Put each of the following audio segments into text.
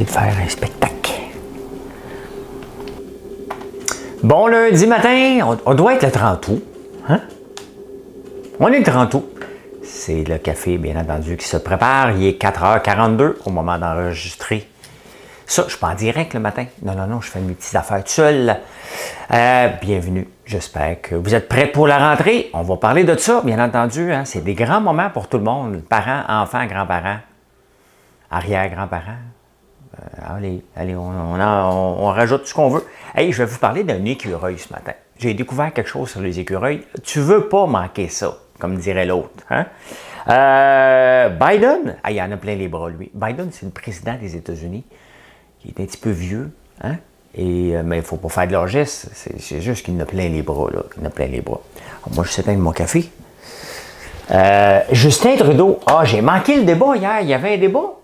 De faire un spectacle. Bon lundi matin, on, doit être le 30 août. Hein? On est le 30 août. C'est le café, bien entendu, qui se prépare. Il est 4h42 au moment d'enregistrer. Ça, je suis pas en direct le matin. Non, non, non, je fais mes petites affaires tout seul. Euh, bienvenue. J'espère que vous êtes prêts pour la rentrée. On va parler de ça, bien entendu. Hein. C'est des grands moments pour tout le monde. Parents, enfants, grands-parents, arrière-grands-parents. Euh, allez, allez, on, rajoute ce qu'on veut. Hey, je vais vous parler d'un écureuil ce matin. J'ai découvert quelque chose sur les écureuils. Tu veux pas manquer ça, comme dirait l'autre. Hein? Euh, Biden, ah, il en a plein les bras, lui. Biden, c'est le président des États-Unis, qui est un petit peu vieux, hein? Et, euh, mais il ne faut pas faire de l'orgeste. C'est juste qu'il en a plein les bras, là. Il en a plein les bras. moi, je sais de mon café. Justin Trudeau, ah, j'ai manqué le débat hier. Il y avait un débat?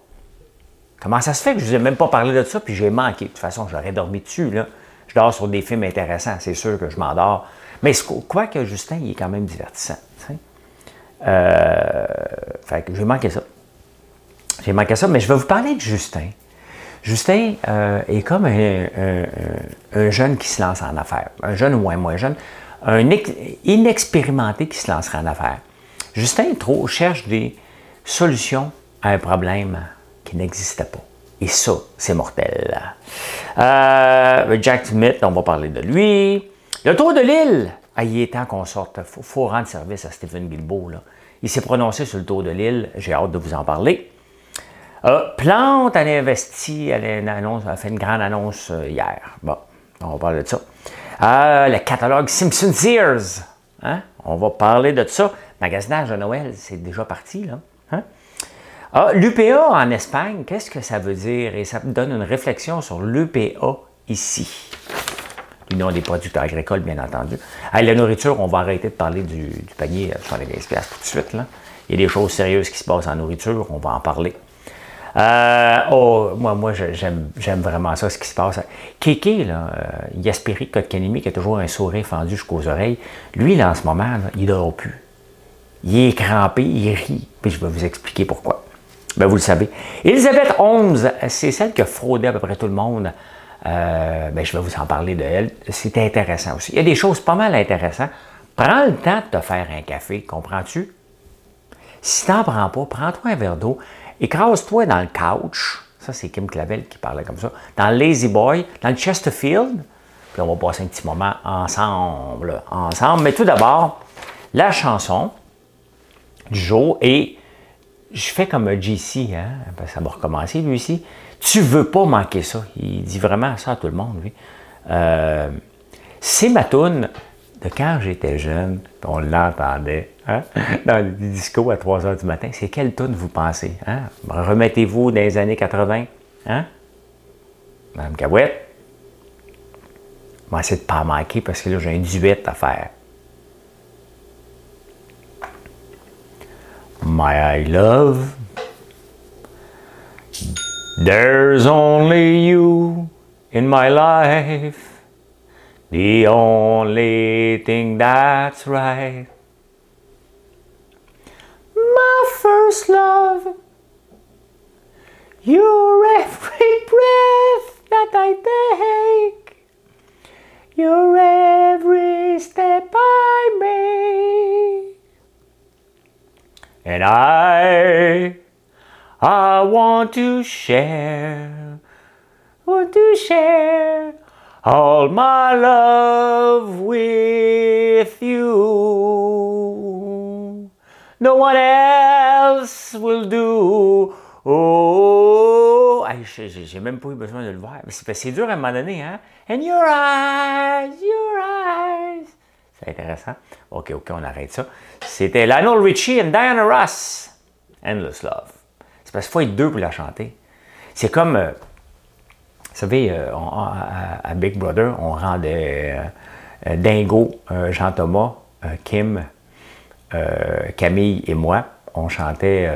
Comment ça se fait que je ne vous ai même pas parlé de ça, puis j'ai manqué? De toute façon, j'aurais dormi dessus. Là. Je dors sur des films intéressants, c'est sûr que je m'endors. Mais quoi que Justin, il est quand même divertissant. Euh, fait que j'ai manqué ça. J'ai manqué ça, mais je vais vous parler de Justin. Justin euh, est comme un, jeune qui se lance en affaires. Un jeune ou un moins jeune. Un inexpérimenté qui se lancerait en affaires. Justin trop cherche des solutions à un problème qui n'existait pas. Et ça, c'est mortel. Euh, Jack Smith, on va parler de lui. Le tour de l'île. Ah, il est temps qu'on sorte. Il faut, rendre service à Stephen Guilbeault. Il s'est prononcé sur le tour de l'île. J'ai hâte de vous en parler. Euh, Plante, elle a investi, elle a, annonce, a, fait une grande annonce euh, hier. Bon, on va parler de ça. le catalogue Simpson Sears. Hein? On va parler de ça. Magasinage de Noël, c'est déjà parti. Là. Ah, L'UPA en Espagne, qu'est-ce que ça veut dire? Et ça me donne une réflexion sur l'UPA ici. L'Union des producteurs agricoles, bien entendu. la nourriture, on va arrêter de parler du, panier à 75$ tout de suite. Il y a des choses sérieuses qui se passent en nourriture, on va en parler. Euh, oh, moi, moi j'aime vraiment ça, ce qui se passe. Kéké, là, euh, Yaspiri Kotkanimi, qui a toujours un sourire fendu jusqu'aux oreilles, lui, là, en ce moment, il dort plus. Il est crampé, il rit, puis je vais vous expliquer pourquoi. Ben, vous le savez. Elisabeth Holmes, c'est celle qui a fraudé à peu près tout le monde. Euh, ben, je vais vous en parler de elle. C'est intéressant aussi. Il y a des choses pas mal intéressantes. Prends le temps de te faire un café, comprends-tu? Si tu n'en prends pas, prends-toi un verre d'eau, écrase-toi dans le couch. Ça, c'est Kim Clavel qui parlait comme ça. Dans Lazy Boy, dans le Chesterfield. Puis on va passer un petit moment ensemble. Ensemble. Mais tout d'abord, la chanson du jour est je fais comme un JC, hein, ça va recommencer lui aussi. Tu veux pas manquer ça. Il dit vraiment ça à tout le monde, lui. Euh, c'est ma toune de quand j'étais jeune, on l'entendait hein, dans le disco à 3 h du matin. C'est quelle toune vous pensez? Hein? Remettez-vous dans les années 80? Hein? Madame Cahouette? Va essayer de ne pas manquer parce que là, j'ai un duet à faire. My love. There's only you in my life, the only thing that's right. My first love, your every breath that I take, your every step I make. And I, I want to share, want to share all my love with you. No one else will do. Oh, j'ai même pas eu besoin de le voir. C'est dur à un moment donné, hein? And your eyes, your eyes. C'est intéressant. OK, OK, on arrête ça. C'était Lionel Richie et Diana Ross. Endless Love. C'est parce qu'il faut être deux pour la chanter. C'est comme, euh, vous savez, euh, à, Big Brother, on rendait Dingo, Jean-Thomas, Kim, Camille et moi, on chantait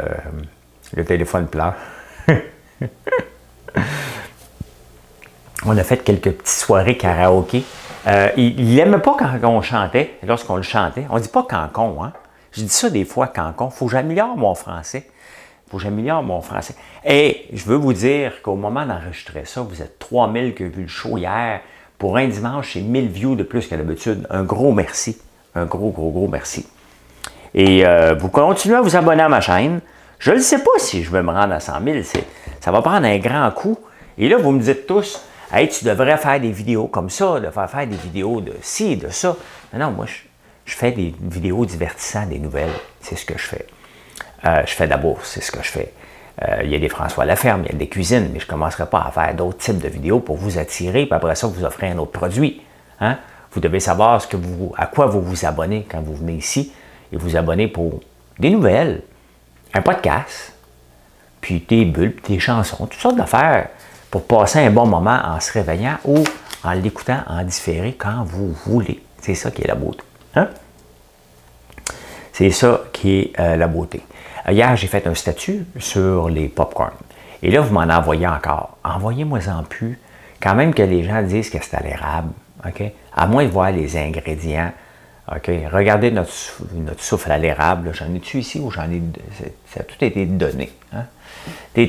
le téléphone plat. on a fait quelques petites soirées karaoké. Il n'aimait pas quand on chantait, lorsqu'on le chantait. On ne dit pas cancon, hein? Je dis ça des fois cancon. Faut que j'améliore mon français faut que j'améliore mon français. Et je veux vous dire qu'au moment d'enregistrer ça, vous êtes 3000 qui ont vu le show hier. Pour un dimanche, c'est 1000 views de plus qu'à l'habitude. Un gros merci. Un gros, gros, gros merci. Et euh, vous continuez à vous abonner à ma chaîne. Je ne sais pas si je vais me rendre à 100 000. Ça va prendre un grand coup. Et là, vous me dites tous, hey, tu devrais faire des vidéos comme ça, de faire, faire des vidéos de ci, de ça. Non, non, moi, je, fais des vidéos divertissantes, des nouvelles. C'est ce que je fais. Euh, je fais de la bourse, c'est ce que je fais. Euh, il y a des François Laferme, il y a des cuisines, mais je ne commencerai pas à faire d'autres types de vidéos pour vous attirer, puis après ça, vous offrir un autre produit. Hein? Vous devez savoir ce que vous, à quoi vous vous abonnez quand vous venez ici et vous abonnez pour des nouvelles, un podcast, puis des bulles, des chansons, toutes sortes d'affaires pour passer un bon moment en se réveillant ou en l'écoutant en différé quand vous voulez. C'est ça qui est la beauté. Hein? C'est ça qui est euh, la beauté. Hier, j'ai fait un statut sur les popcorn. Et là, vous m'en envoyez encore. Envoyez-moi-en plus. Quand même que les gens disent que c'est à l'érable. OK? À moins de voir les ingrédients. OK? Regardez notre, notre souffle à l'érable. J'en ai-tu ici ou j'en ai. Ça a tout été donné. Hein?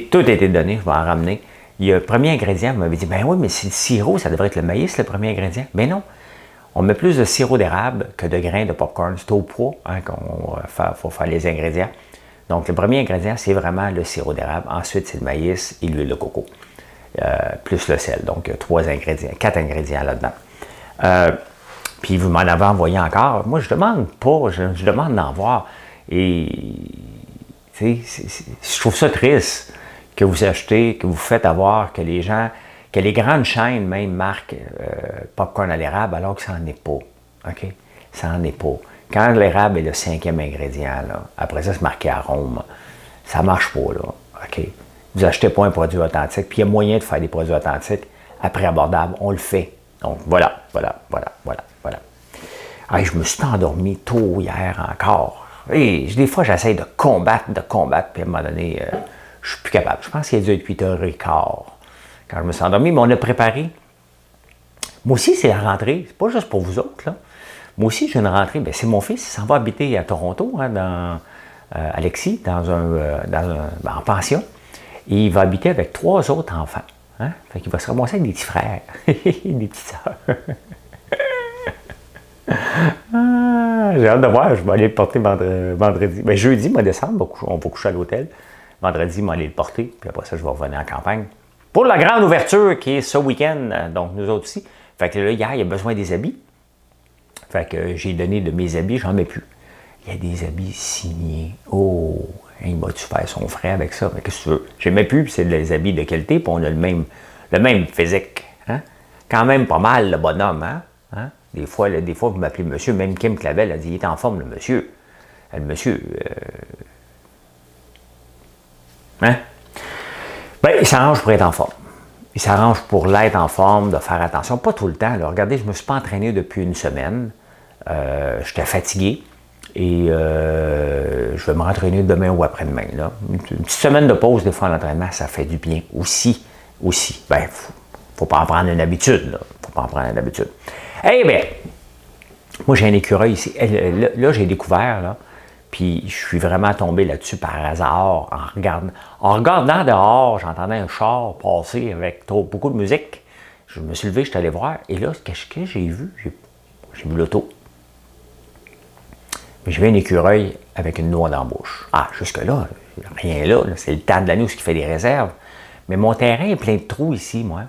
Tout a été donné. Je vais en ramener. Il y a le premier ingrédient, vous m'avez dit, ben oui, mais c'est le sirop, ça devrait être le maïs, le premier ingrédient. Ben non. On met plus de sirop d'érable que de grains de popcorn. C'est au poids hein, qu'on faut faire les ingrédients. Donc, le premier ingrédient, c'est vraiment le sirop d'érable. Ensuite, c'est le maïs et l'huile de coco, euh, plus le sel. Donc, trois ingrédients, quatre ingrédients là-dedans. Euh, puis, vous m'en avez envoyé encore. Moi, je demande pas, je, demande d'en voir. Et, je trouve ça triste que vous achetez, que vous faites avoir, que les gens, que les grandes chaînes même marquent euh, popcorn à l'érable, alors que ça n'en est pas. OK? Ça n'en est pas. Quand l'érable est le cinquième ingrédient, après ça, c'est marqué arôme. Ça ne marche pas, là. OK? Vous n'achetez pas un produit authentique, puis il y a moyen de faire des produits authentiques à prix abordable. On le fait. Donc, voilà, voilà, voilà, voilà, voilà. je me suis endormi tôt hier encore. Et des fois, j'essaie de combattre, de combattre, puis à un moment donné, euh, je suis plus capable. Je pense qu'il a dû être 8h15 quand je me suis endormi, mais on a préparé. Moi aussi, c'est la rentrée. C'est pas juste pour vous autres, là. Moi aussi, j'ai une rentrée. Ben, c'est mon fils, il s'en va habiter à Toronto, hein, dans euh, Alexis, dans un, euh, ben, en pension. Et il va habiter avec trois autres enfants. Hein? Fait qu'il va se ramasser avec des petits frères, des petites sœurs. Ah, j'ai hâte de voir, je vais aller le porter vendredi. Ben, jeudi, mois décembre, on va coucher à l'hôtel. Vendredi, je vais aller le porter, puis après ça, je vais revenir en campagne. Pour la grande ouverture qui est ce week-end, donc nous autres aussi. Fait que là, hier, il a besoin des habits. Fait que j'ai donné de mes habits, j'en mets plus. Il y a des habits signés. Oh, il m'a-tu faire son frère avec ça? Mais qu'est-ce que tu veux? Je mets plus, c'est des habits de qualité, puis on a le même, le même physique. Hein? Quand même pas mal, le bonhomme. Hein? hein? Des, fois, des fois, vous m'appelez monsieur. Même Kim Clavel a dit il est en forme, le monsieur. Le monsieur. Euh... Hein? Ben, il s'arrange pour être en forme. Il s'arrange pour l'être en forme, de faire attention. Pas tout le temps. Regardez, je ne me suis pas entraîné depuis une semaine. Euh, j'étais fatigué et euh, je vais me rentraîner demain ou après-demain. Une, petite semaine de pause des fois à l'entraînement, ça fait du bien aussi. Aussi. Ben, faut, faut pas en prendre une habitude. Là. faut pas en prendre une habitude. Eh bien, moi j'ai un écureuil ici. Là, j'ai découvert, là, puis je suis vraiment tombé là-dessus par hasard en regardant. En regardant dehors, j'entendais un char passer avec beaucoup de musique. Je me suis levé, je suis allé voir. Et là, ce que j'ai vu, j'ai vu l'auto je vais un écureuil avec une noix bouche. Ah, jusque-là, rien là. c'est le temps de l'année où qui fait des réserves. Mais mon terrain est plein de trous ici, moi.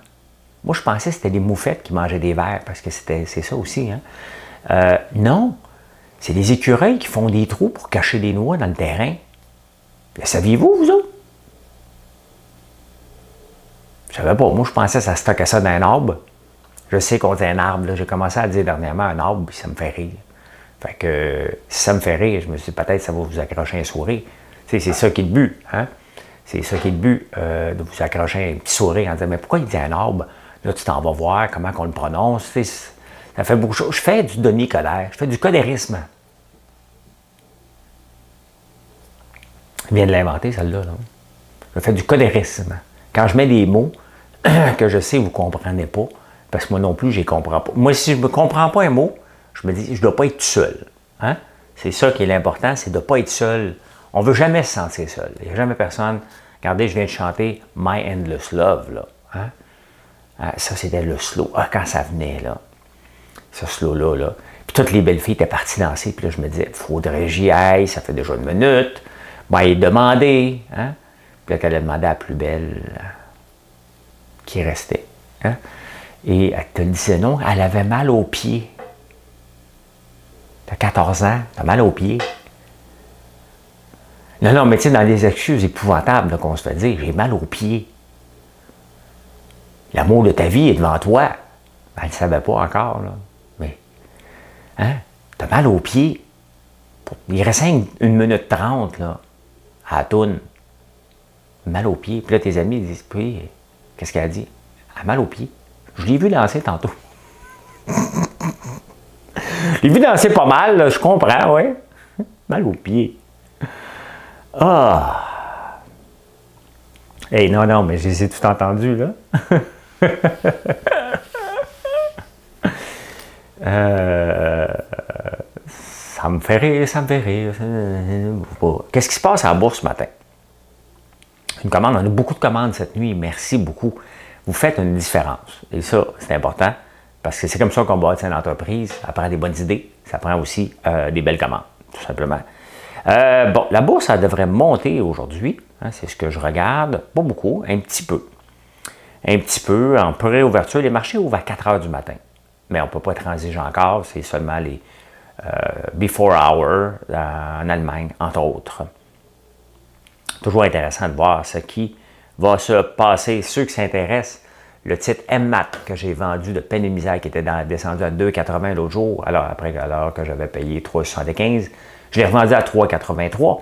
Moi, je pensais que c'était des moufettes qui mangeaient des vers, parce que c'est ça aussi. Hein. Euh, non, c'est des écureuils qui font des trous pour cacher des noix dans le terrain. Le saviez-vous, vous autres? Je savais pas. Moi, je pensais que ça stockait ça dans un arbre. Je sais qu'on dit un arbre. J'ai commencé à dire dernièrement un arbre, puis ça me fait rire. Fait que si ça me fait rire, je me suis dit peut-être ça va vous accrocher un sourire. c'est ça qui est le but. Hein? C'est ça qui est le but, euh, de vous accrocher un petit sourire en disant Mais pourquoi il dit un arbre? Là, tu t'en vas voir comment on le prononce. Ça fait beaucoup de choses. Je fais du Denis Coderre, je fais du codérisme. Je viens de l'inventer, celle-là. Je fais du codérisme. Quand je mets des mots que je sais que vous ne comprenez pas, parce que moi non plus, je ne comprends pas. Moi, si je ne comprends pas un mot, je me dis, je ne dois pas être seul. Hein? C'est ça qui est l'important, c'est de ne pas être seul. On ne veut jamais se sentir seul. Il n'y a jamais personne. Regardez, je viens de chanter My Endless Love. Là. Hein? Ah, ça, c'était le slow. Ah, quand ça venait, là. Ce slow-là, là. Puis toutes les belles filles étaient parties danser. Puis là, je me disais, faudrait que j'y aille, ça fait déjà une minute. Ben, il demandé. Hein? Puis là, qu'elle a demandé à la plus belle qui restait. Hein? Et elle te disait non, elle avait mal aux pieds. T'as 14 ans, t'as mal aux pieds. Non, non, mais tu sais, dans des excuses épouvantables qu'on se fait dire, j'ai mal aux pieds. L'amour de ta vie est devant toi. Ben, elle ne savait pas encore, là. Mais, hein, t'as mal aux pieds. Il reste une minute trente, là, à la toune. Mal aux pieds. Puis là, tes amis disent, puis, qu'est-ce qu'elle a dit? Elle a mal aux pieds. Je l'ai vu danser tantôt. je l'ai vu danser pas mal, je comprends, oui. Mal aux pieds. Ah! Hey, non, non, mais j'ai tout entendu, là. Euh, ça me fait rire, ça me fait rire. Qu'est-ce qui se passe à la bourse ce matin? Une commande, on a beaucoup de commandes cette nuit. Merci beaucoup. Vous faites une différence. Et ça, c'est important parce que c'est comme ça qu'on bâtit une entreprise. Ça prend des bonnes idées. Ça prend aussi euh, des belles commandes, tout simplement. Euh, bon, la bourse, elle devrait monter aujourd'hui. Hein, c'est ce que je regarde. Pas beaucoup, un petit peu un petit peu en préouverture. Les marchés ouvrent à 4 heures du matin. Mais on ne peut pas transiger encore, c'est seulement les before hour en Allemagne, entre autres. Toujours intéressant de voir ce qui va se passer. Ceux qui s'intéressent, le titre MMAT que j'ai vendu de peine et misère qui était descendu à 2,80 l'autre jour, alors après alors que j'avais payé 3,75, je l'ai revendu à 3,83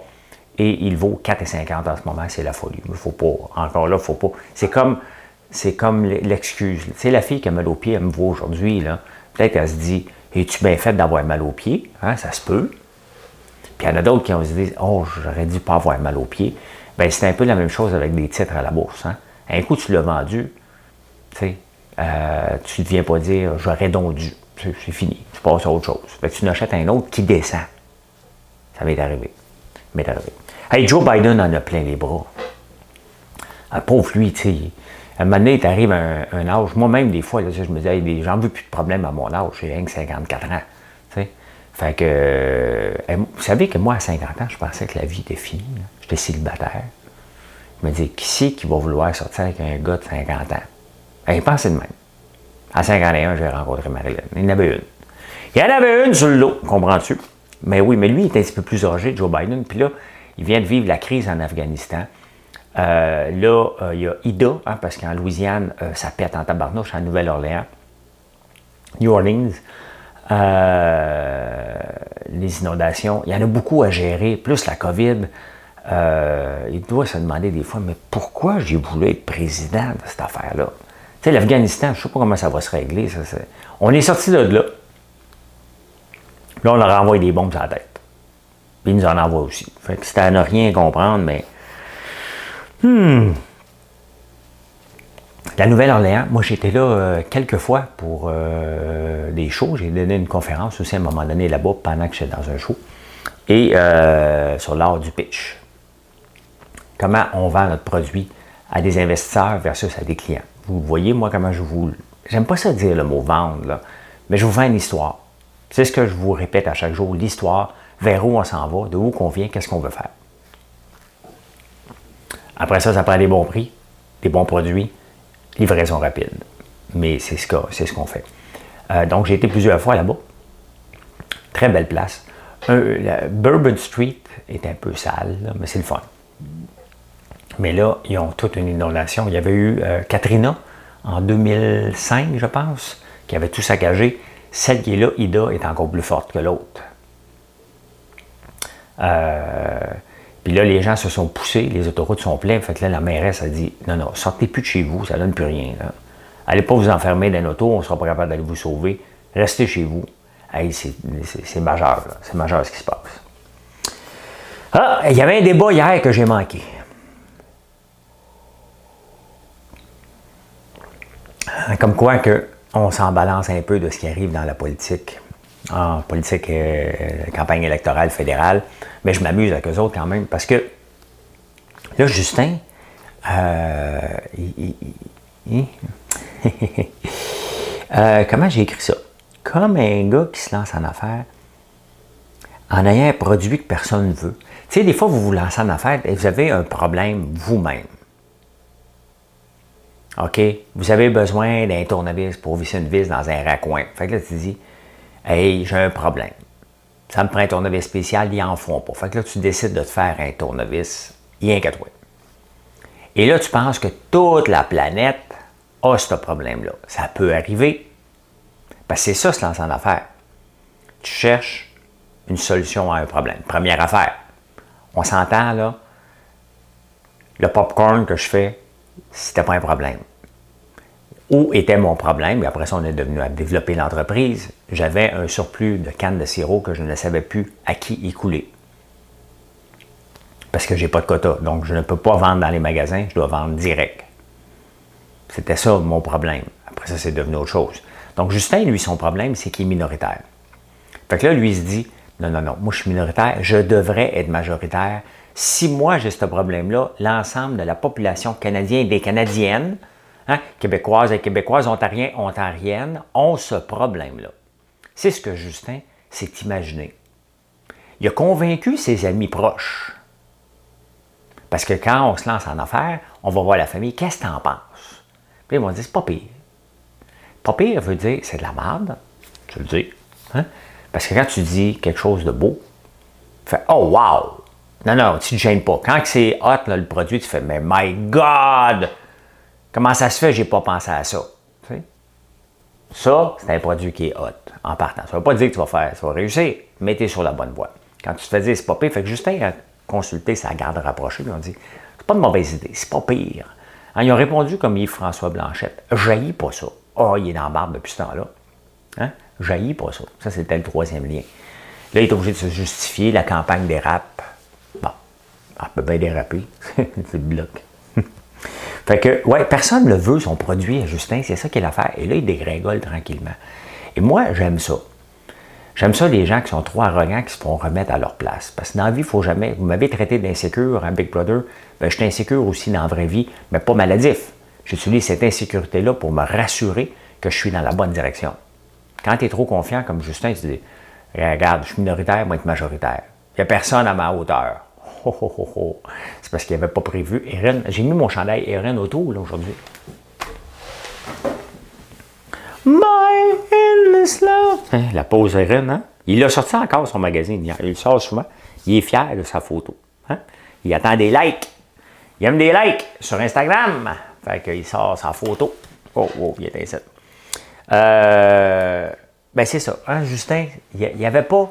et il vaut 4,50 en ce moment, c'est la folie. Il faut pas, encore là, il faut pas. C'est comme c'est comme l'excuse. Sais, la fille qui a mal aux pieds, elle me voit aujourd'hui, là. Peut-être qu'elle se dit Es-tu bien fait d'avoir mal aux pieds hein, Ça se peut. Puis il y en a d'autres qui ont dit Oh, j'aurais dû pas avoir mal aux pieds. Bien, c'est un peu la même chose avec des titres à la bourse. Hein. Un coup, tu l'as vendu, tu sais, euh, ne viens pas dire J'aurais donc dû. C'est fini. Tu passes à autre chose. Tu n'achètes un autre qui descend. Ça m'est arrivé. Ça m'est arrivé. Hey, Joe Biden en a plein les bras. Un pauvre lui, tu sais à un moment donné, tu arrives à un, âge, moi-même, des fois, je me disais, j'en veux plus de problème à mon âge, j'ai rien que 54 ans. Fait que, euh, vous savez que moi, à 50 ans, je pensais que la vie était finie. J'étais célibataire. Je me disais, qui c'est qui va vouloir sortir avec un gars de 50 ans? Et pensez de même. À 51, j'ai rencontré Marilyn. Il y en avait une. Il y en avait une sur le lot, comprends-tu? Mais oui, mais lui, il est un petit peu plus âgé, Joe Biden. Puis là, il vient de vivre la crise en Afghanistan. Euh, là, euh, il y a Ida, hein, parce qu'en Louisiane, euh, ça pète en tabarnouche, en Nouvelle-Orléans. New Orleans, les inondations, il y en a beaucoup à gérer, plus la COVID. il doit se demander des fois, mais pourquoi j'ai voulu être président de cette affaire-là? Tu sais, l'Afghanistan, je ne sais pas comment ça va se régler. on est sorti de là. Là, on leur envoie des bombes à la tête. Puis ils nous en envoient aussi. Fait que c'était à ne rien comprendre, mais Hmm. La Nouvelle-Orléans, moi j'étais là euh, quelques fois pour euh, des shows. J'ai donné une conférence aussi à un moment donné là-bas pendant que j'étais dans un show. Et euh, sur l'art du pitch. Comment on vend notre produit à des investisseurs versus à des clients. Vous voyez, moi, comment je vous. J'aime pas ça dire le mot vendre, mais je vous vends une histoire. C'est ce que je vous répète à chaque jour l'histoire, vers où on s'en va, de où qu'on vient, qu'est-ce qu'on veut faire. Après ça, ça prend des bons prix, des bons produits, livraison rapide. Mais c'est ce qu'on ce fait. Euh, donc, j'ai été plusieurs fois là-bas. Très belle place. Bourbon Street est un peu sale, mais c'est le fun. Mais là, ils ont toute une inondation. Il y avait eu euh, Katrina en 2005, je pense, qui avait tout saccagé. Celle qui est là, Ida, est encore plus forte que l'autre. Euh, Puis là, les gens se sont poussés, les autoroutes sont pleines. Fait que là, la mairesse a dit Non, non, sortez plus de chez vous, ça donne plus rien. Allez pas vous enfermer dans l'auto, on ne sera pas capable d'aller vous sauver. Restez chez vous. Hey, c'est majeur, c'est majeur ce qui se passe. Ah, il y avait un débat hier que j'ai manqué. Comme quoi que on s'en balance un peu de ce qui arrive dans la politique, en politique, euh, campagne électorale fédérale, mais je m'amuse avec eux autres quand même, parce que là, Justin, euh, euh, comment j'ai écrit ça? Comme un gars qui se lance en affaires en ayant un produit que personne ne veut. Tu sais, des fois, vous vous lancez en affaires et vous avez un problème vous-même. OK? Vous avez besoin d'un tournevis pour visser une vis dans un raccoin. Fait que là, tu dis, hey, j'ai un problème. Ça me prend un tournevis spécial, ils en font pas. Fait que là, tu décides de te faire un tournevis, rien qu'à toi. Et là, tu penses que toute la planète a ce problème-là. Ça peut arriver. Parce que c'est ça, se lancer en affaires. Tu cherches une solution à un problème. Première affaire. On s'entend, là. Le popcorn que je fais, c'était pas un problème. Où était mon problème? Et après ça, on est devenu à développer l'entreprise. J'avais un surplus de cannes de sirop que je ne savais plus à qui y couler. Parce que je n'ai pas de quota. Donc, je ne peux pas vendre dans les magasins, je dois vendre direct. C'était ça mon problème. Après ça, c'est devenu autre chose. Donc, Justin, lui, son problème, c'est qu'il est minoritaire. Fait que là, lui, il se dit non, non, non, moi, je suis minoritaire, je devrais être majoritaire si moi j'ai ce problème-là, l'ensemble de la population canadienne et des Canadiennes, hein, québécoises et québécoises, ontariens, ontariennes, ont ce problème-là. C'est ce que Justin s'est imaginé. Il a convaincu ses amis proches. Parce que quand on se lance en affaires, on va voir la famille, qu'est-ce que tu en penses? Puis ils vont dire, c'est pas pire. Pas pire veut dire, c'est de la merde, tu le dis. Hein? Parce que quand tu dis quelque chose de beau, tu fais, oh wow, non, non, tu ne te gênes pas. Quand c'est hot, le produit, tu fais, mais my God! Comment ça se fait, j'ai pas pensé à ça? Ça, c'est un produit qui est hot en partant. Ça ne veut pas dire que tu vas faire, ça va réussir, mais tu es sur la bonne voie. Quand tu te fais dire c'est pas pire, fait que Justin a consulté sa garde rapprochée, on dit c'est pas une mauvaise idée, c'est pas pire. Hein, ils ont répondu comme Yves-François Blanchette jaillit pas ça. oh, il est dans la barbe depuis ce temps-là. Hein? Jaillit pas ça. Ça, c'était le troisième lien. Là, il est obligé de se justifier, la campagne des rap ah, peut bien déraper. c'est le bloc. Fait que, ouais, personne ne le veut, son produit Justin, c'est ça qui est l'affaire. Et là, il dégringole tranquillement. Et moi, j'aime ça. J'aime ça les gens qui sont trop arrogants, qui se font remettre à leur place. Parce que dans la vie, il ne faut jamais. Vous m'avez traité d'insécure, un Big Brother. Ben, je suis insécure aussi dans la vraie vie, mais pas maladif. J'utilise cette insécurité-là pour me rassurer que je suis dans la bonne direction. Quand tu es trop confiant, comme Justin, tu dis Regarde, je suis minoritaire, moi, être majoritaire. Il n'y a personne à ma hauteur. C'est parce qu'il avait pas prévu. Erin, j'ai mis mon chandail Erin autour aujourd'hui. My endless love. Hein, la pause Erin, hein? Il a sorti encore son magazine Il le sort souvent. Il est fier de sa photo. Hein? Il attend des likes. Il aime des likes sur Instagram. Fait qu'il sort sa photo. Oh, oh, il est Euh, ben c'est ça. Hein, Justin, il n'y avait pas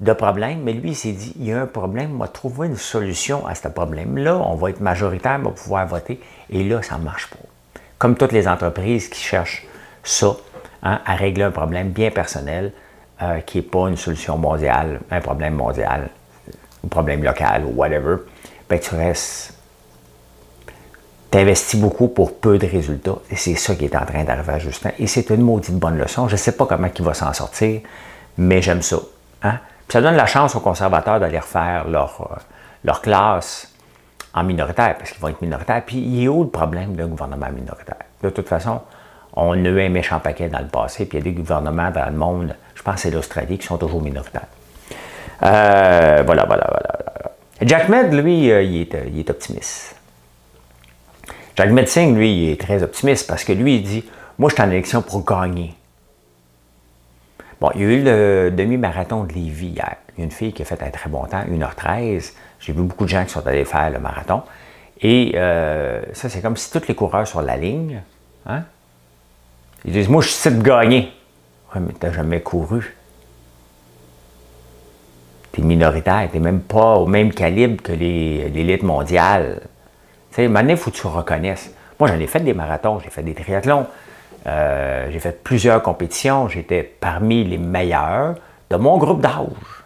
de problème, mais lui, il s'est dit, il y a un problème, on va trouver une solution à ce problème-là, on va être majoritaire, on va pouvoir voter, et là, ça ne marche pas. Comme toutes les entreprises qui cherchent ça, hein, à régler un problème bien personnel, euh, qui n'est pas une solution mondiale, un problème mondial, un problème local ou whatever, ben tu restes tu investis beaucoup pour peu de résultats. Et c'est ça qui est en train d'arriver à Justin. Et c'est une maudite bonne leçon. Je ne sais pas comment il va s'en sortir, mais j'aime ça. Hein? Ça donne la chance aux conservateurs d'aller refaire leur, euh, leur classe en minoritaire, parce qu'ils vont être minoritaires. Puis il est où le problème d'un gouvernement minoritaire? De toute façon, on a eu un méchant paquet dans le passé, puis il y a des gouvernements dans le monde, je pense c'est l'Australie, qui sont toujours minoritaires. Euh, voilà, voilà, voilà. Jack Med, lui, euh, il, est, il, est, optimiste. Jack Medsing, lui, il est très optimiste parce que lui, il dit Moi, je suis en élection pour gagner. Bon, il y a eu le demi-marathon de Lévis hier. Il y a une fille qui a fait un très bon temps, 1h13. J'ai vu beaucoup de gens qui sont allés faire le marathon. Et euh, ça, c'est comme si tous les coureurs sur la ligne, hein, ils disent Moi, je suis de gagner. Oui, mais tu n'as jamais couru. tu es minoritaire, tu n'es même pas au même calibre que l'élite mondiale. Tu sais, maintenant, il faut que tu reconnaisses. Moi, j'en ai fait des marathons, j'ai fait des triathlons, euh, j'ai fait plusieurs compétitions, j'étais parmi les meilleurs de mon groupe d'âge.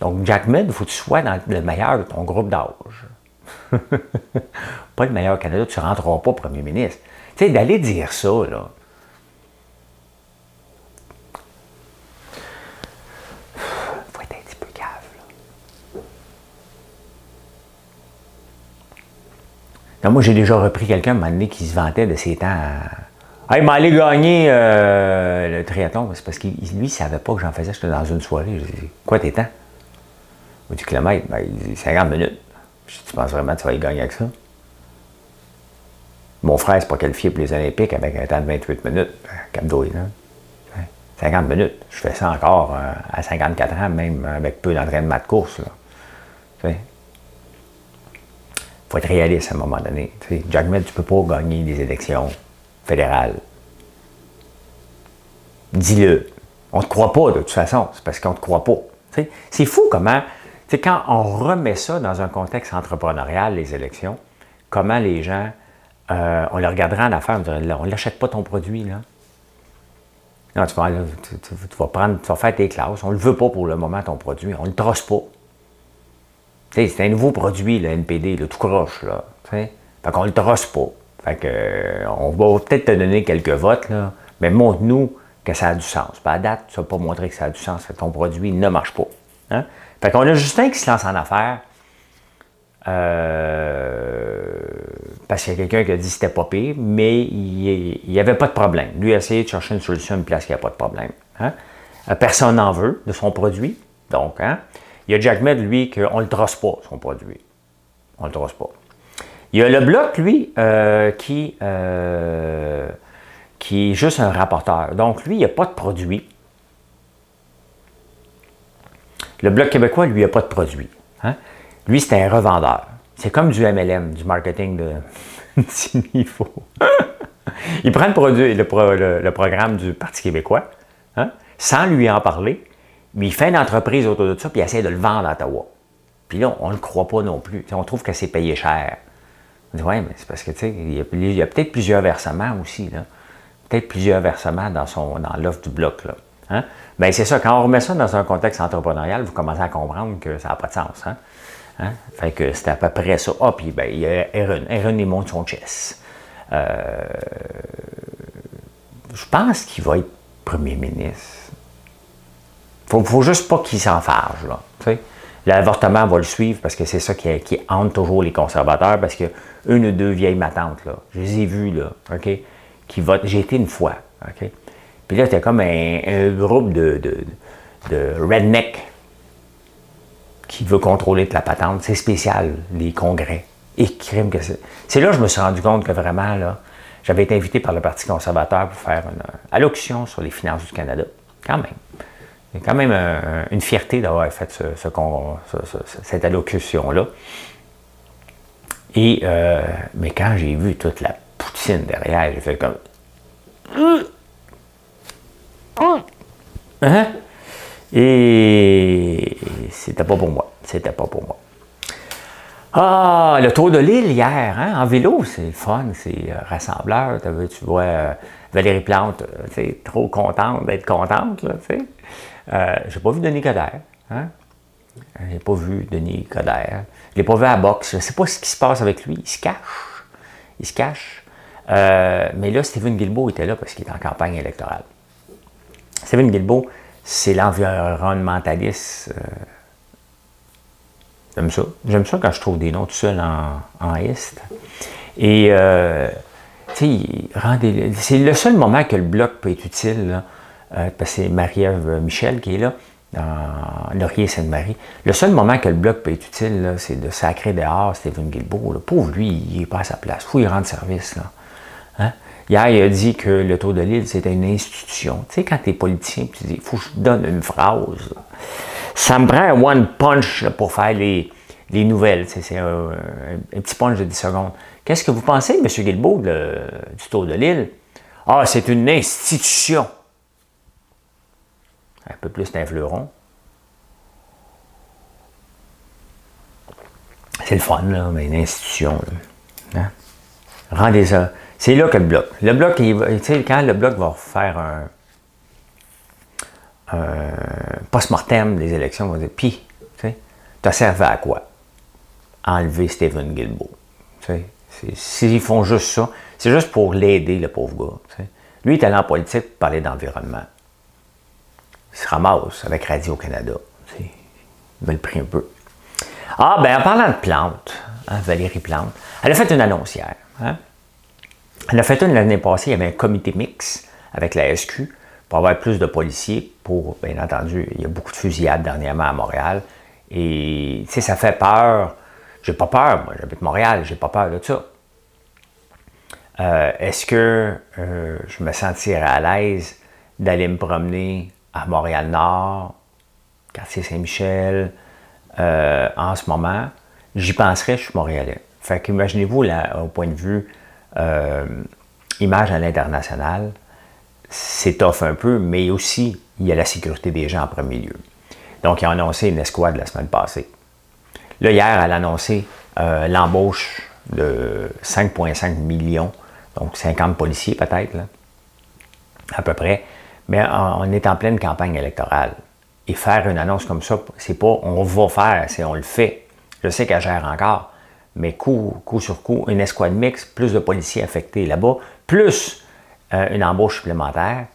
Donc, Jack Med, il faut que tu sois dans le meilleur de ton groupe d'âge. pas le meilleur Canada, tu ne rentreras pas premier ministre. Tu sais, d'aller dire ça, là. faut être un petit peu cave, là. moi, j'ai déjà repris quelqu'un, un moment donné, qui se vantait de ses temps à... Hey, m'allait gagner euh, le triathlon. C'est parce que lui, il ne savait pas que j'en faisais. J'étais dans une soirée. Je dit, quoi tes temps? Dit kilomètres. Ben, il dit 50 minutes. Tu penses vraiment que tu vas y gagner avec ça? Mon frère n'est pas qualifié pour les Olympiques avec un temps de 28 minutes. Capdouille, là. 50 minutes. Je fais ça encore euh, à 54 ans, même avec peu d'entraînement de course. Il faut être réaliste à un moment donné. Jack Mill, tu peux pas gagner des élections fédérales. Dis-le. On ne te croit pas de toute façon. C'est parce qu'on ne te croit pas. C'est fou comment, quand on remet ça dans un contexte entrepreneurial, les élections, comment les gens euh, on le regardera en affaire, on ne l'achète pas ton produit. Là. Non, tu vas, prendre, tu vas faire tes classes. On ne le veut pas pour le moment, ton produit. On ne le trosse pas. c'est un nouveau produit, le NPD, le tout croche. Là, fait qu'on ne le trosse pas. Fait que, euh, on va peut-être te donner quelques votes, là, mais montre-nous que ça a du sens. Pas à date, tu ne vas pas montrer que ça a du sens. ton produit ne marche pas. Hein? Fait qu'on a Justin qui se lance en affaires. Euh, parce qu'il y a quelqu'un qui a dit que c'était pas pire, mais il n'y avait pas de problème. Lui a essayé de chercher une solution à une place qui a pas de problème. Hein? Euh, personne n'en veut de son produit. Donc, hein? il y a Jack Med, lui, qu'on ne le trosse pas, son produit. On ne le trosse pas. Il y a le bloc, lui, euh, qui, euh, qui est juste un rapporteur. Donc, lui, il n'y a pas de produit. Le bloc québécois, lui, il n'y a pas de produit. Hein? Lui, c'est un revendeur. C'est comme du MLM, du marketing de niveau. il prend le, produit, le, programme du Parti québécois, hein, sans lui en parler, mais il fait une entreprise autour de ça, puis il essaie de le vendre à Ottawa. Puis là, on ne le croit pas non plus. on trouve que c'est payé cher. On dit, ouais, mais c'est parce que, tu sais, il y a, peut-être plusieurs versements aussi, là. Peut-être plusieurs versements dans, son, dans l'offre du bloc, là. Hein? Bien, c'est ça. Quand on remet ça dans un contexte entrepreneurial, vous commencez à comprendre que ça n'a pas de sens. Hein? Hein? Fait que c'était à peu près ça. Ah, puis ben, il y a Aaron. Aaron, il monte son chess. Euh, je pense qu'il va être premier ministre. Faut, faut juste pas qu'il s'en fâche, là. L'avortement va le suivre parce que c'est ça qui, qui, hante toujours les conservateurs parce que une ou deux vieilles matantes, là, je les ai vues, là, OK, qui votent. J'ai été une fois, OK? Puis là, c'était comme un, groupe de, de, de redneck qui veut contrôler de la patente. C'est spécial, les congrès. Et que c'est. C'est là que je me suis rendu compte que vraiment, là, j'avais été invité par le Parti conservateur pour faire une allocution sur les finances du Canada. Quand même. C'est quand même une fierté d'avoir fait ce, cette allocution-là. Et, euh, mais quand j'ai vu toute la poutine derrière, j'ai fait comme. Hein? Et c'était pas pour moi. C'était pas pour moi. Ah, le tour de l'île hier, hein, en vélo, c'est fun, c'est euh, rassembleur. Tu vois euh, Valérie Plante, c'est euh, trop contente d'être contente, là, tu sais. j'ai pas vu Denis Coderre, hein. J'ai pas vu Denis Coderre. Je l'ai pas vu à boxe. Je sais pas ce qui se passe avec lui. Il se cache. Il se cache. mais là, Stephen Guilbeault était là parce qu'il est en campagne électorale. Stephen Guilbeault, c'est l'environnementaliste. Euh, j'aime ça. J'aime ça quand je trouve des noms tout seul en, en Est. Et, euh, tu c'est le seul moment que le bloc peut être utile, euh, parce que c'est Marie-Ève Michel qui est là, dans Laurier-Sainte-Marie. Le seul moment que le bloc peut être utile, c'est de sacrer dehors Stephen Guilbeault. Pauvre lui, il n'est pas à sa place. Il faut y rendre service. Là. Hein? Hier, il a dit que le Tour de l'île, c'était une institution. Tu sais, quand tu es politicien, tu dis, il faut que je donne une phrase. Ça me prend un one punch pour faire les, nouvelles. C'est un, petit punch de 10 secondes. Qu'est-ce que vous pensez, M. Guilbeault, du Tour de l'île? Ah, c'est une institution un peu plus d'un fleuron. C'est le fun, là, mais une institution. Hein? Rendez ça. C'est là que le bloc. Le bloc, il va, quand le bloc va faire un, post-mortem des élections, on va dire Puis, tu as servi à quoi? Enlever Stephen Guilbeault. S'ils font juste ça, c'est juste pour l'aider, le pauvre gars. Lui, il est allé en politique pour parler d'environnement. Se ramasse avec Radio-Canada. Il me le pris un peu. Ah, ben en parlant de plantes, hein, Valérie Plante, elle a fait une annonce hier. Hein. Elle a fait une l'année passée, il y avait un comité mix avec la SQ pour avoir plus de policiers, pour, bien entendu, il y a beaucoup de fusillades dernièrement à Montréal. Et, tu sais, ça fait peur. J'ai pas peur, moi, j'habite Montréal, j'ai pas peur de ça. Euh, est-ce que euh, je me sentirais à l'aise d'aller me promener à Montréal-Nord, quartier Saint-Michel, euh, en ce moment? J'y penserais, je suis montréalais. Fait qu'imaginez-vous, au point de vue image à l'international, c'est tough un peu, mais aussi, il y a la sécurité des gens en premier lieu. Donc, ils ont annoncé une escouade la semaine passée. Là, hier, elle a annoncé l'embauche de 5,5 millions donc 50 policiers peut-être, à peu près. Mais on est en pleine campagne électorale. Et faire une annonce comme ça, c'est pas on va faire, c'est on le fait. Je sais qu'elle gère encore, mais coup, coup sur coup, une escouade mixte, plus de policiers affectés là-bas, plus euh, une embauche supplémentaire.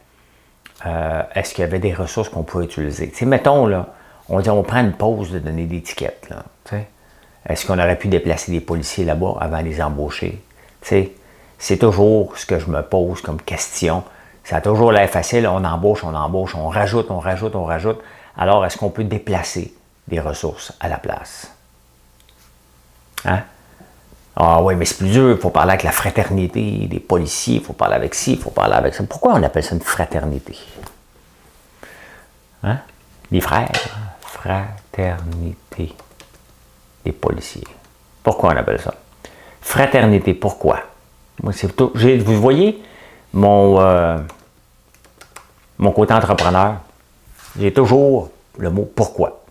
Euh, est-ce qu'il y avait des ressources qu'on pouvait utiliser? sais, mettons, là, on dit on prend une pause de donner des tickets. Est-ce qu'on aurait pu déplacer des policiers là-bas avant de les embaucher? c'est toujours ce que je me pose comme question. Ça a toujours l'air facile, on embauche, on embauche, on rajoute, on rajoute, on rajoute. Alors, est-ce qu'on peut déplacer des ressources à la place? Hein? Ah oui, mais c'est plus dur, il faut parler avec la fraternité des policiers, il faut parler avec ci, il faut parler avec ça. Pourquoi on appelle ça une fraternité? Hein? Les frères, fraternité des policiers. Pourquoi on appelle ça? Fraternité, pourquoi? Moi, c'est Vous voyez mon, euh, mon côté entrepreneur. J'ai toujours le mot pourquoi.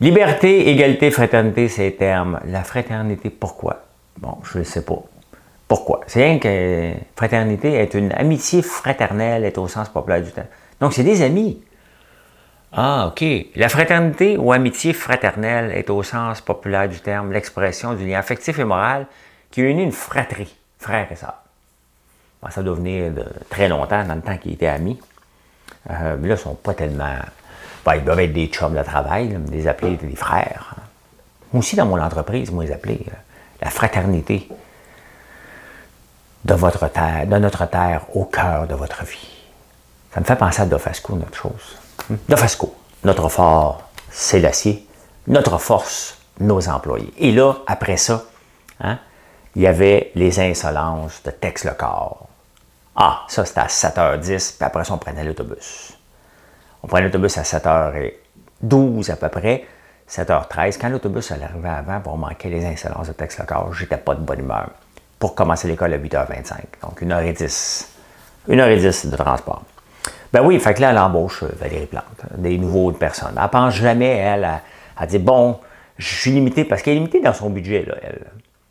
Liberté, égalité, fraternité, c'est termes. La fraternité, pourquoi? Bon, je ne sais pas. Pourquoi? C'est rien que fraternité est une amitié fraternelle, est au sens populaire du terme. Donc, c'est des amis. Ah, OK. La fraternité ou amitié fraternelle est au sens populaire du terme l'expression du lien affectif et moral qui unit une fratrie, frère et sœur. Ça doit venir de très longtemps, dans le temps qu'ils étaient amis. Euh, mais là, ils ne sont pas tellement. Ben, ils doivent être des chums de travail, mais les appeler des frères. Moi aussi, dans mon entreprise, moi, les appeler euh, la fraternité de, votre terre, de notre terre au cœur de votre vie. Ça me fait penser à Dofasco, notre chose. Hmm? Dofasco, notre fort, c'est l'acier. Notre force, nos employés. Et là, après ça, hein, il y avait les insolences de Tex le corps. Ah, ça c'était à 7h10, puis après ça, on prenait l'autobus. On prenait l'autobus à 7h12 à peu près, 7h13. Quand l'autobus allait arriver avant, on manquait les insolences de Tex j'étais pas de bonne humeur. Pour commencer l'école à 8h25, donc 1h10. 1h10 de transport. Ben oui, fait que là, elle embauche euh, Valérie Plante, des nouveaux personnes. Elle pense jamais, elle, elle, dit bon, je suis limité parce qu'elle est limitée dans son budget, là, elle.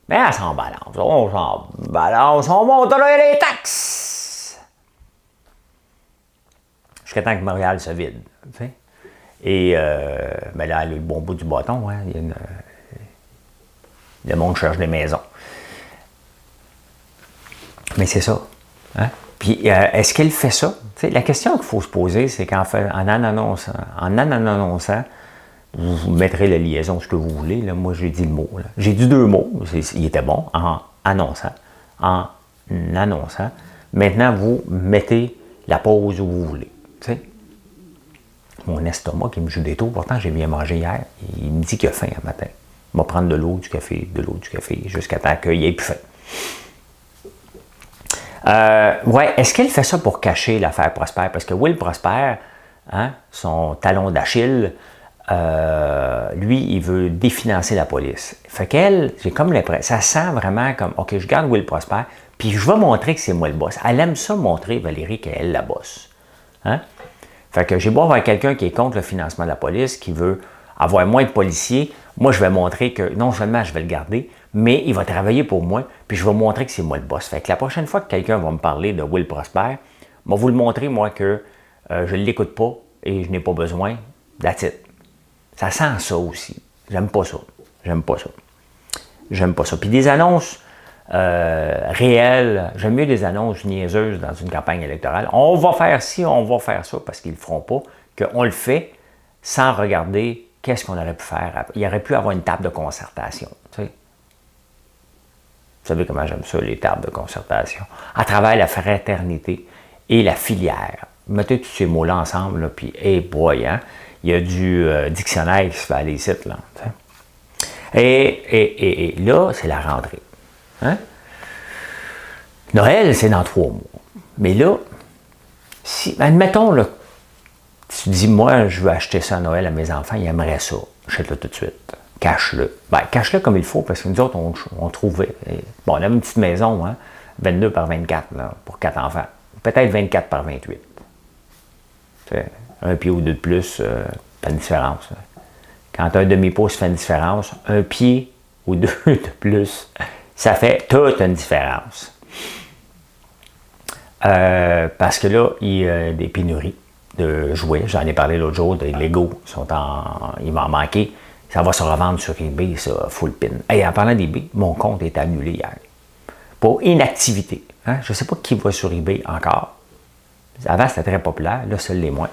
Mais elle s'en balance. On s'en balance. On monte les taxes. Jusqu'à temps que Montréal se vide. Et euh, ben là, le bon bout du bâton. Hein. Une, le monde cherche des maisons. Mais c'est ça. Hein? Puis, euh, est-ce qu'elle fait ça? la question qu'il faut se poser, c'est qu'en en annonçant, en annonçant vous mettrez la liaison, ce que vous voulez. Là. Moi, j'ai dit le mot. J'ai dit deux mots. Il était bon en annonçant. En annonçant. Maintenant, vous mettez la pause où vous voulez. Mon estomac qui me joue des tours, pourtant j'ai bien mangé hier, il me dit qu'il a faim un matin. Il va prendre de l'eau, du café, de l'eau, du café, jusqu'à temps qu'il ait plus faim. Euh, ouais, est-ce qu'elle fait ça pour cacher l'affaire Prosper? Parce que Will Prosper, hein, son talon d'Achille, euh, lui, il veut définancer la police. Fait qu'elle, j'ai comme l'impression, ça sent vraiment comme, OK, je garde Will Prosper, puis je vais montrer que c'est moi le boss. Elle aime ça montrer, Valérie, qu'elle la boss. Hein? Fait que j'ai beau avoir quelqu'un qui est contre le financement de la police, qui veut avoir moins de policiers, moi, je vais montrer que non seulement je vais le garder, mais il va travailler pour moi, puis je vais montrer que c'est moi le boss. Fait que la prochaine fois que quelqu'un va me parler de Will Prosper, vais vous le montrer, moi, que euh, je ne l'écoute pas et je n'ai pas besoin. That's it. Ça sent ça aussi. J'aime pas ça. J'aime pas ça. J'aime pas ça. Puis des annonces euh, j'aime mieux des annonces niaiseuses dans une campagne électorale. On va faire ci, on va faire ça, parce qu'ils ne le feront pas, qu'on le fait sans regarder qu'est-ce qu'on aurait pu faire. Il aurait pu avoir une table de concertation. Vous savez comment j'aime ça, les tables de concertation? À travers la fraternité et la filière. Mettez tous ces mots-là ensemble, puis, hey boy, hein, il y a du euh, dictionnaire qui se fait aller ici, là. Et, là, c'est la rentrée. Hein? Noël, c'est dans trois mois. Mais là, si, admettons, là, tu dis, moi, je veux acheter ça à Noël à mes enfants, ils aimeraient ça. Achète-le tout de suite. Cache-le. Ben, cache-le comme il faut, parce que nous autres, on, trouvait. Bon, on a une petite maison, hein, 22 par 24, pour quatre enfants. Peut-être 24 par 28. un pied ou deux de plus, euh, pas de différence. Quand un demi-pouce fait une différence, un pied ou deux de plus, ça fait toute une différence. Euh, parce que là, il y a des pénuries de jouets. J'en ai parlé l'autre jour, des Lego. Sont en, il m'en. Ça va se revendre sur eBay, ça, full pin. Et en parlant d'eBay, mon compte est annulé hier. Pour inactivité. Hein? Je ne sais pas qui va sur eBay encore. Avant, c'était très populaire. Là, seul les moins.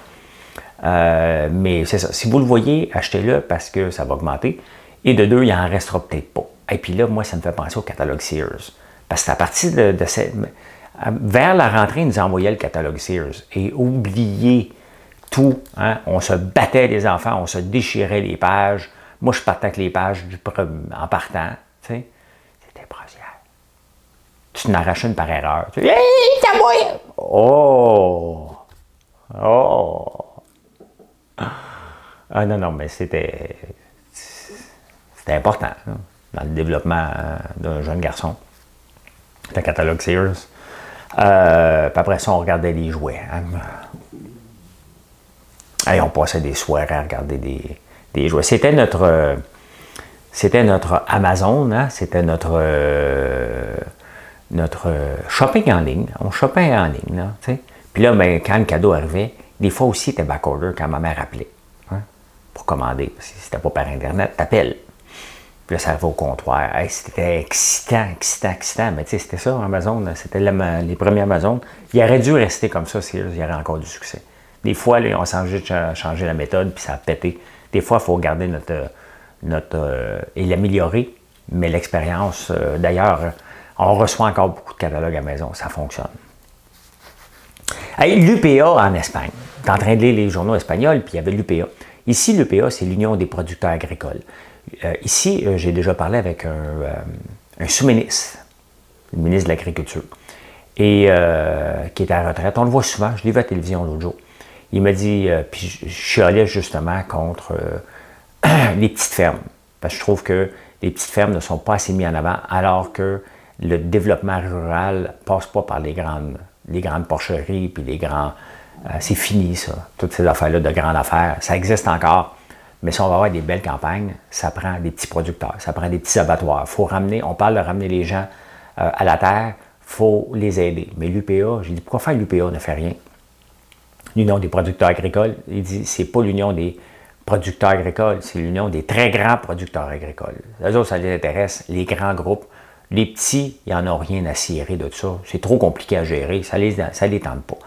Euh, mais c'est ça. Si vous le voyez, achetez-le parce que ça va augmenter. Et de deux, il en restera peut-être pas. Et puis là, moi, ça me fait penser au catalogue Sears. Parce que à partir de, cette. Vers la rentrée, ils nous envoyaient le catalogue Sears. Et oubliez tout. Hein. On se battait les enfants, on se déchirait les pages. Moi, je partais avec les pages du en partant. C'était brossière. Tu n'arraches une par erreur. Tu hey, Oh! Oh! Ah non, non, mais c'était. C'était important dans le développement euh, d'un jeune garçon. Le catalogue Sears. Euh, puis après ça, on regardait les jouets. Hein. Et on passait des soirées à regarder des, jouets. C'était notre. C'était notre Amazon, hein. c'était notre, notre shopping en ligne. On shoppait en ligne. Puis là, ben, quand le cadeau arrivait, des fois aussi, c'était backorder quand ma mère appelait hein, pour commander. Si c'était pas par Internet, t'appelles. Puis là, ça arrivait au comptoir. c'était excitant, excitant, excitant. Mais tu sais, c'était ça, Amazon. C'était les premiers Amazon. Il aurait dû rester comme ça s'il y avait encore du succès. Des fois, on s'est changé la méthode, puis ça a pété. Des fois, il faut garder notre. notre euh, et l'améliorer. Mais l'expérience, euh, d'ailleurs, on reçoit encore beaucoup de catalogues à maison. Ça fonctionne. L'UPA en Espagne en train de lire les journaux espagnols, puis il y avait l'UPA. Ici, l'UPA, c'est l'Union des producteurs agricoles. Euh, ici, euh, j'ai déjà parlé avec un, euh, sous-ministre, le ministre de l'Agriculture, et qui est à la retraite. On le voit souvent, je l'ai vu à la télévision l'autre jour. Il m'a dit, puis je suis allé justement contre les petites fermes, parce que je trouve que les petites fermes ne sont pas assez mises en avant, alors que le développement rural passe pas par les grandes, les grandes porcheries puis les grands c'est fini, ça. Toutes ces affaires-là de grandes affaires. Ça existe encore. Mais si on va avoir des belles campagnes, ça prend des petits producteurs, ça prend des petits abattoirs. faut ramener, on parle de ramener les gens euh, à la terre, faut les aider. Mais l'UPA, j'ai dit, pourquoi faire l'UPA ne fait rien? L'Union des producteurs agricoles, il dit, c'est pas l'Union des producteurs agricoles, c'est l'Union des très grands producteurs agricoles. Les autres, ça les intéresse, les grands groupes. Les petits, ils n'en ont rien à cirer de ça. C'est trop compliqué à gérer, ça ne les, ça les tente pas.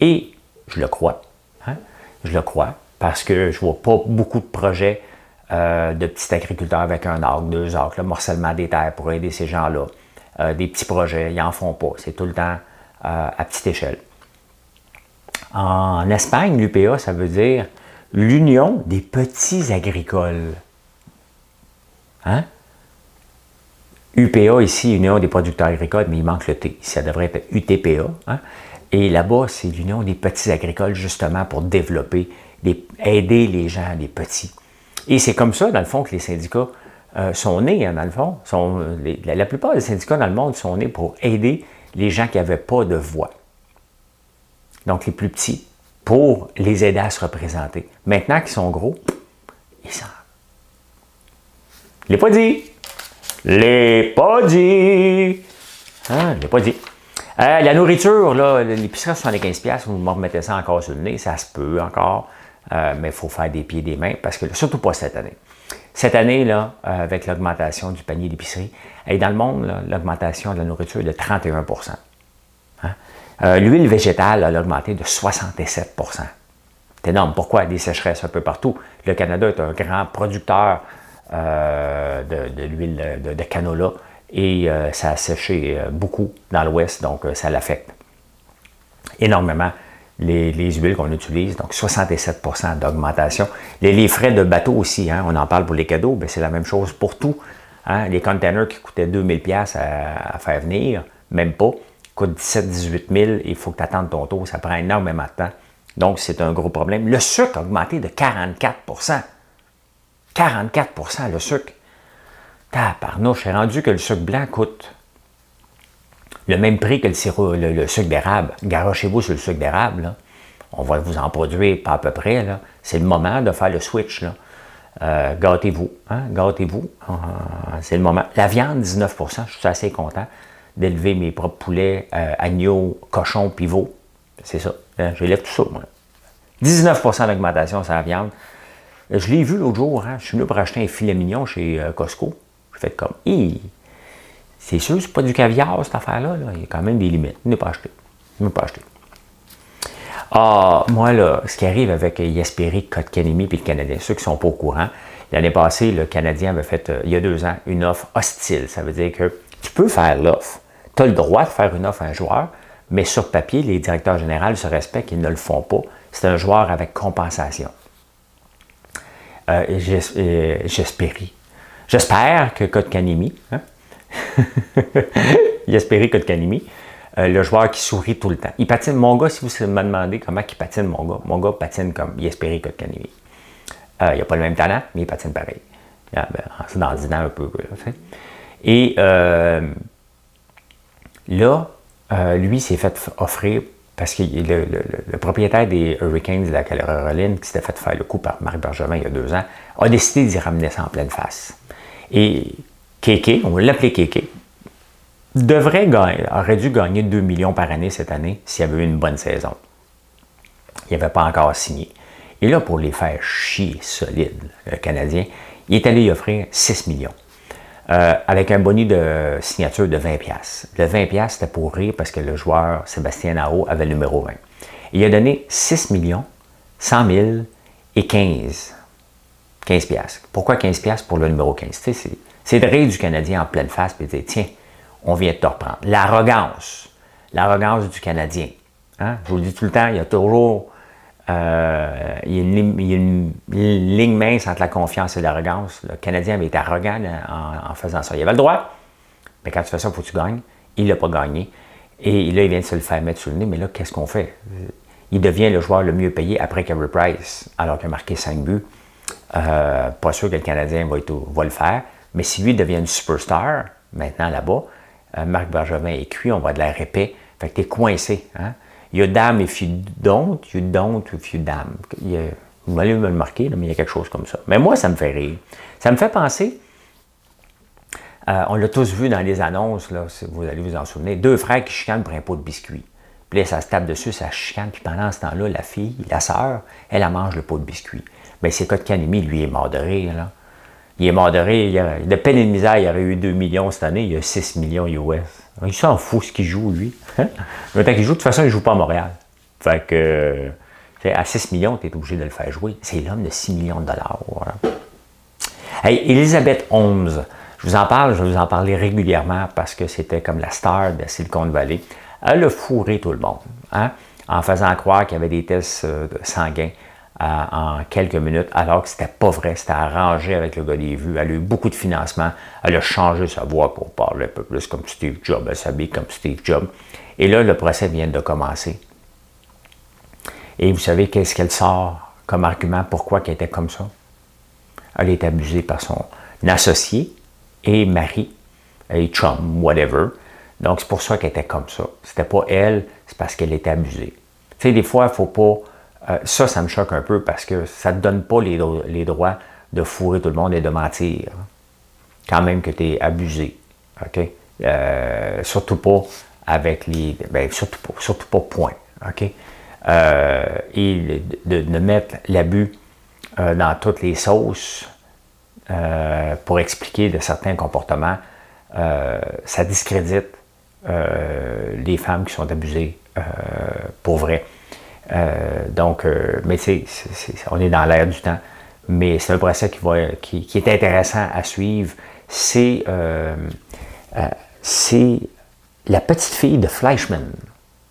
Et je le crois. Hein? Je le crois parce que je ne vois pas beaucoup de projets euh, de petits agriculteurs avec un arc, deux arcs, le morcellement des terres pour aider ces gens-là. Euh, des petits projets, ils n'en font pas. C'est tout le temps euh, à petite échelle. En Espagne, l'UPA, ça veut dire l'Union des petits agricoles. Hein? UPA ici, Union des producteurs agricoles, mais il manque le T. Ça devrait être UTPA. Hein? Et là-bas, c'est l'Union des petits agricoles, justement, pour développer, aider les gens, les petits. Et c'est comme ça, dans le fond, que les syndicats euh, sont nés, hein, dans le fond. Sont, la, plupart des syndicats dans le monde sont nés pour aider les gens qui n'avaient pas de voix. Donc, les plus petits, pour les aider à se représenter. Maintenant qu'ils sont gros, ils l'ai pas dit. L'ai pas dit. Hein, l'ai pas dit. Euh, la nourriture, là, l'épicerie à 75$, vous me remettez ça encore sur le nez, ça se peut encore, euh, mais il faut faire des pieds et des mains, parce que surtout pas cette année. Cette année, là, euh, avec l'augmentation du panier d'épicerie, et dans le monde, l'augmentation de la nourriture est de 31% hein? L'huile végétale a augmenté de 67% C'est énorme. Pourquoi? Des sécheresses un peu partout. Le Canada est un grand producteur de, l'huile de, canola et euh, ça a séché euh, beaucoup dans l'ouest, donc euh, ça l'affecte énormément les, huiles qu'on utilise, donc 67% d'augmentation. Les, frais de bateau aussi, hein, on en parle pour les cadeaux, mais c'est la même chose pour tout. Hein. Les containers qui coûtaient 2000$ à, à faire venir, même pas, coûtent 17-18 000, il faut que tu attendes ton tour, ça prend énormément de temps. Donc, c'est un gros problème. Le sucre a augmenté de 44% 44% le sucre. Taparnouche, j'ai rendu que le sucre blanc coûte le même prix que le, sirop, le, sucre d'érable. Garochez-vous sur le sucre d'érable. On va vous en produire pas à peu près. C'est le moment de faire le switch. Euh, gâtez-vous. Hein? Gâtez-vous. Euh, c'est le moment. La viande, 19% Je suis assez content d'élever mes propres poulets, euh, agneaux, cochons, pivots. C'est ça. J'élève tout ça, moi. 19% d'augmentation sur la viande. Je l'ai vu l'autre jour. Hein? Je suis venu pour acheter un filet mignon chez Costco. Faites comme, c'est sûr, c'est pas du caviar, cette affaire-là. Il y a quand même des limites. Ne pas acheter. Ne pas acheter. Ah, moi, là, ce qui arrive avec Yasperi, Kotkanemi et le Canadien, ceux qui ne sont pas au courant, l'année passée, le Canadien avait fait, euh, il y a deux ans, une offre hostile. Ça veut dire que tu peux faire l'offre. Tu as le droit de faire une offre à un joueur, mais sur papier, les directeurs généraux se respectent, ils ne le font pas. C'est un joueur avec compensation. Euh, J'espère que Kotkanimi, hein? J'espérais Kotkanimi, euh, le joueur qui sourit tout le temps. Il patine, mon gars, si vous me demandez comment il patine, mon gars, mon gars patine comme Yesperi Kotkanimi. Euh, il n'a pas le même talent, mais il patine pareil. Ah, ben, c'est dans le un peu. Et euh, là, euh, lui s'est fait offrir, parce que le, le, propriétaire des Hurricanes de la Caroline, qui s'était fait faire le coup par Marc Bergevin il y a deux ans, a décidé d'y ramener ça en pleine face. Et Kéké, on va l'appeler Kéké, devrait aurait dû gagner 2 millions par année cette année s'il avait eu une bonne saison. Il n'avait pas encore signé. Et là, pour les faire chier solide, le Canadien, il est allé y offrir 6 millions. Euh, avec un bonus de signature de 20 Le 20 c'était pour rire parce que le joueur Sébastien Nao avait le numéro 20. Il a donné 6 millions, 100 000 et 15 15 pièces. Pourquoi 15 pièces pour le numéro 15? C'est de rire du Canadien en pleine face et de dire, tiens, on vient de te reprendre. L'arrogance, l'arrogance du Canadien. Hein? Je vous le dis tout le temps, il y a toujours euh, il, y a une, ligne mince entre la confiance et l'arrogance. Le Canadien avait été arrogant en, faisant ça. Il avait le droit, mais quand tu fais ça, il faut que tu gagnes. Il n'a pas gagné. Et là, il vient de se le faire mettre sur le nez. Mais là, qu'est-ce qu'on fait? Il devient le joueur le mieux payé après Carey Price, alors qu'il a marqué 5 buts. Euh, pas sûr que le Canadien va, le faire, mais si lui devient une superstar, maintenant là-bas, euh, Marc Bergevin est cuit, on va de la épais, fait que t'es coincé. Hein? Il y a dame et you don't, you don't if you dame. vous allez me le marquer, mais il y a quelque chose comme ça. Mais moi, ça me fait rire. Ça me fait penser, euh, on l'a tous vu dans les annonces, là, vous allez vous en souvenir, deux frères qui chicanent pour un pot de biscuits. Puis là, ça se tape dessus, ça chicane, puis pendant ce temps-là, la fille, la sœur, elle, mange le pot de biscuits. Bien, c'est Canemi, lui, est rire. Là. Il est mort de a, de peine et de misère, il aurait eu 2 millions cette année. Il a 6 millions US. Il s'en fout ce qu'il joue, lui. Hein? Mais tant qu'il joue, de toute façon, il ne joue pas à Montréal. Fait que, à 6 millions, tu es obligé de le faire jouer. C'est l'homme de 6 millions de dollars. Hey, Elisabeth Holmes, je vous en parle, je vais vous en parler régulièrement parce que c'était comme la star de Silicon Valley. Elle a fourré tout le monde, hein, en faisant croire qu'il y avait des tests euh, en quelques minutes, alors que c'était pas vrai, c'était arrangé avec le gars des vues. Elle a eu beaucoup de financement, elle a changé sa voix pour parler un peu plus comme Steve Jobs, elle s'habille comme Steve Jobs. Et là, le procès vient de commencer. Et vous savez qu'est-ce qu'elle sort comme argument? Pourquoi qu'elle était comme ça? Elle est abusée par son associé et mari, et chum, whatever. Donc, c'est pour ça qu'elle était comme ça. C'était pas elle, c'est parce qu'elle était abusée. Tu sais, des fois, il faut pas euh, ça, ça me choque un peu parce que ça ne te donne pas les, droits de fourrer tout le monde et de mentir. quand même que tu es abusé. OK? Euh, surtout pas avec les. Ben, surtout pas, surtout pas point. OK? Euh, et de, de, mettre l'abus dans toutes les sauces pour expliquer de certains comportements, ça discrédite les femmes qui sont abusées pour vrai. Donc, mais tu sais, on est dans l'air du temps. Mais c'est un procès qui, va, qui, est intéressant à suivre. C'est c'est la petite fille de Fleischmann,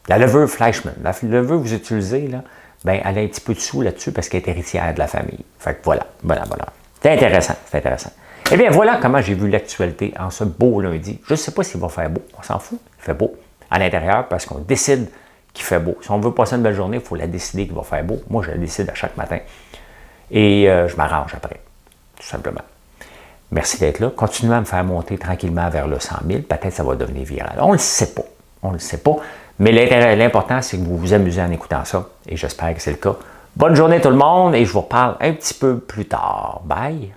la levure Fleischmann. La levure que vous utilisez, là, ben, elle a un petit peu de sous là-dessus parce qu'elle est héritière de la famille. Fait que voilà, voilà, voilà. C'est intéressant, c'est intéressant. Eh bien, voilà comment j'ai vu l'actualité en ce beau lundi. Je ne sais pas s'il va faire beau, on s'en fout, il fait beau à l'intérieur parce qu'on décide qu'il fait beau. Si on veut passer une belle journée, il faut la décider qu'il va faire beau. Moi, je la décide à chaque matin. Et euh, je m'arrange après, tout simplement. Merci d'être là. Continuez à me faire monter tranquillement vers le 100 000. Peut-être que ça va devenir viral. On ne le sait pas. On ne le sait pas. Mais l'important, c'est que vous vous amusez en écoutant ça. Et j'espère que c'est le cas. Bonne journée tout le monde et je vous reparle un petit peu plus tard. Bye!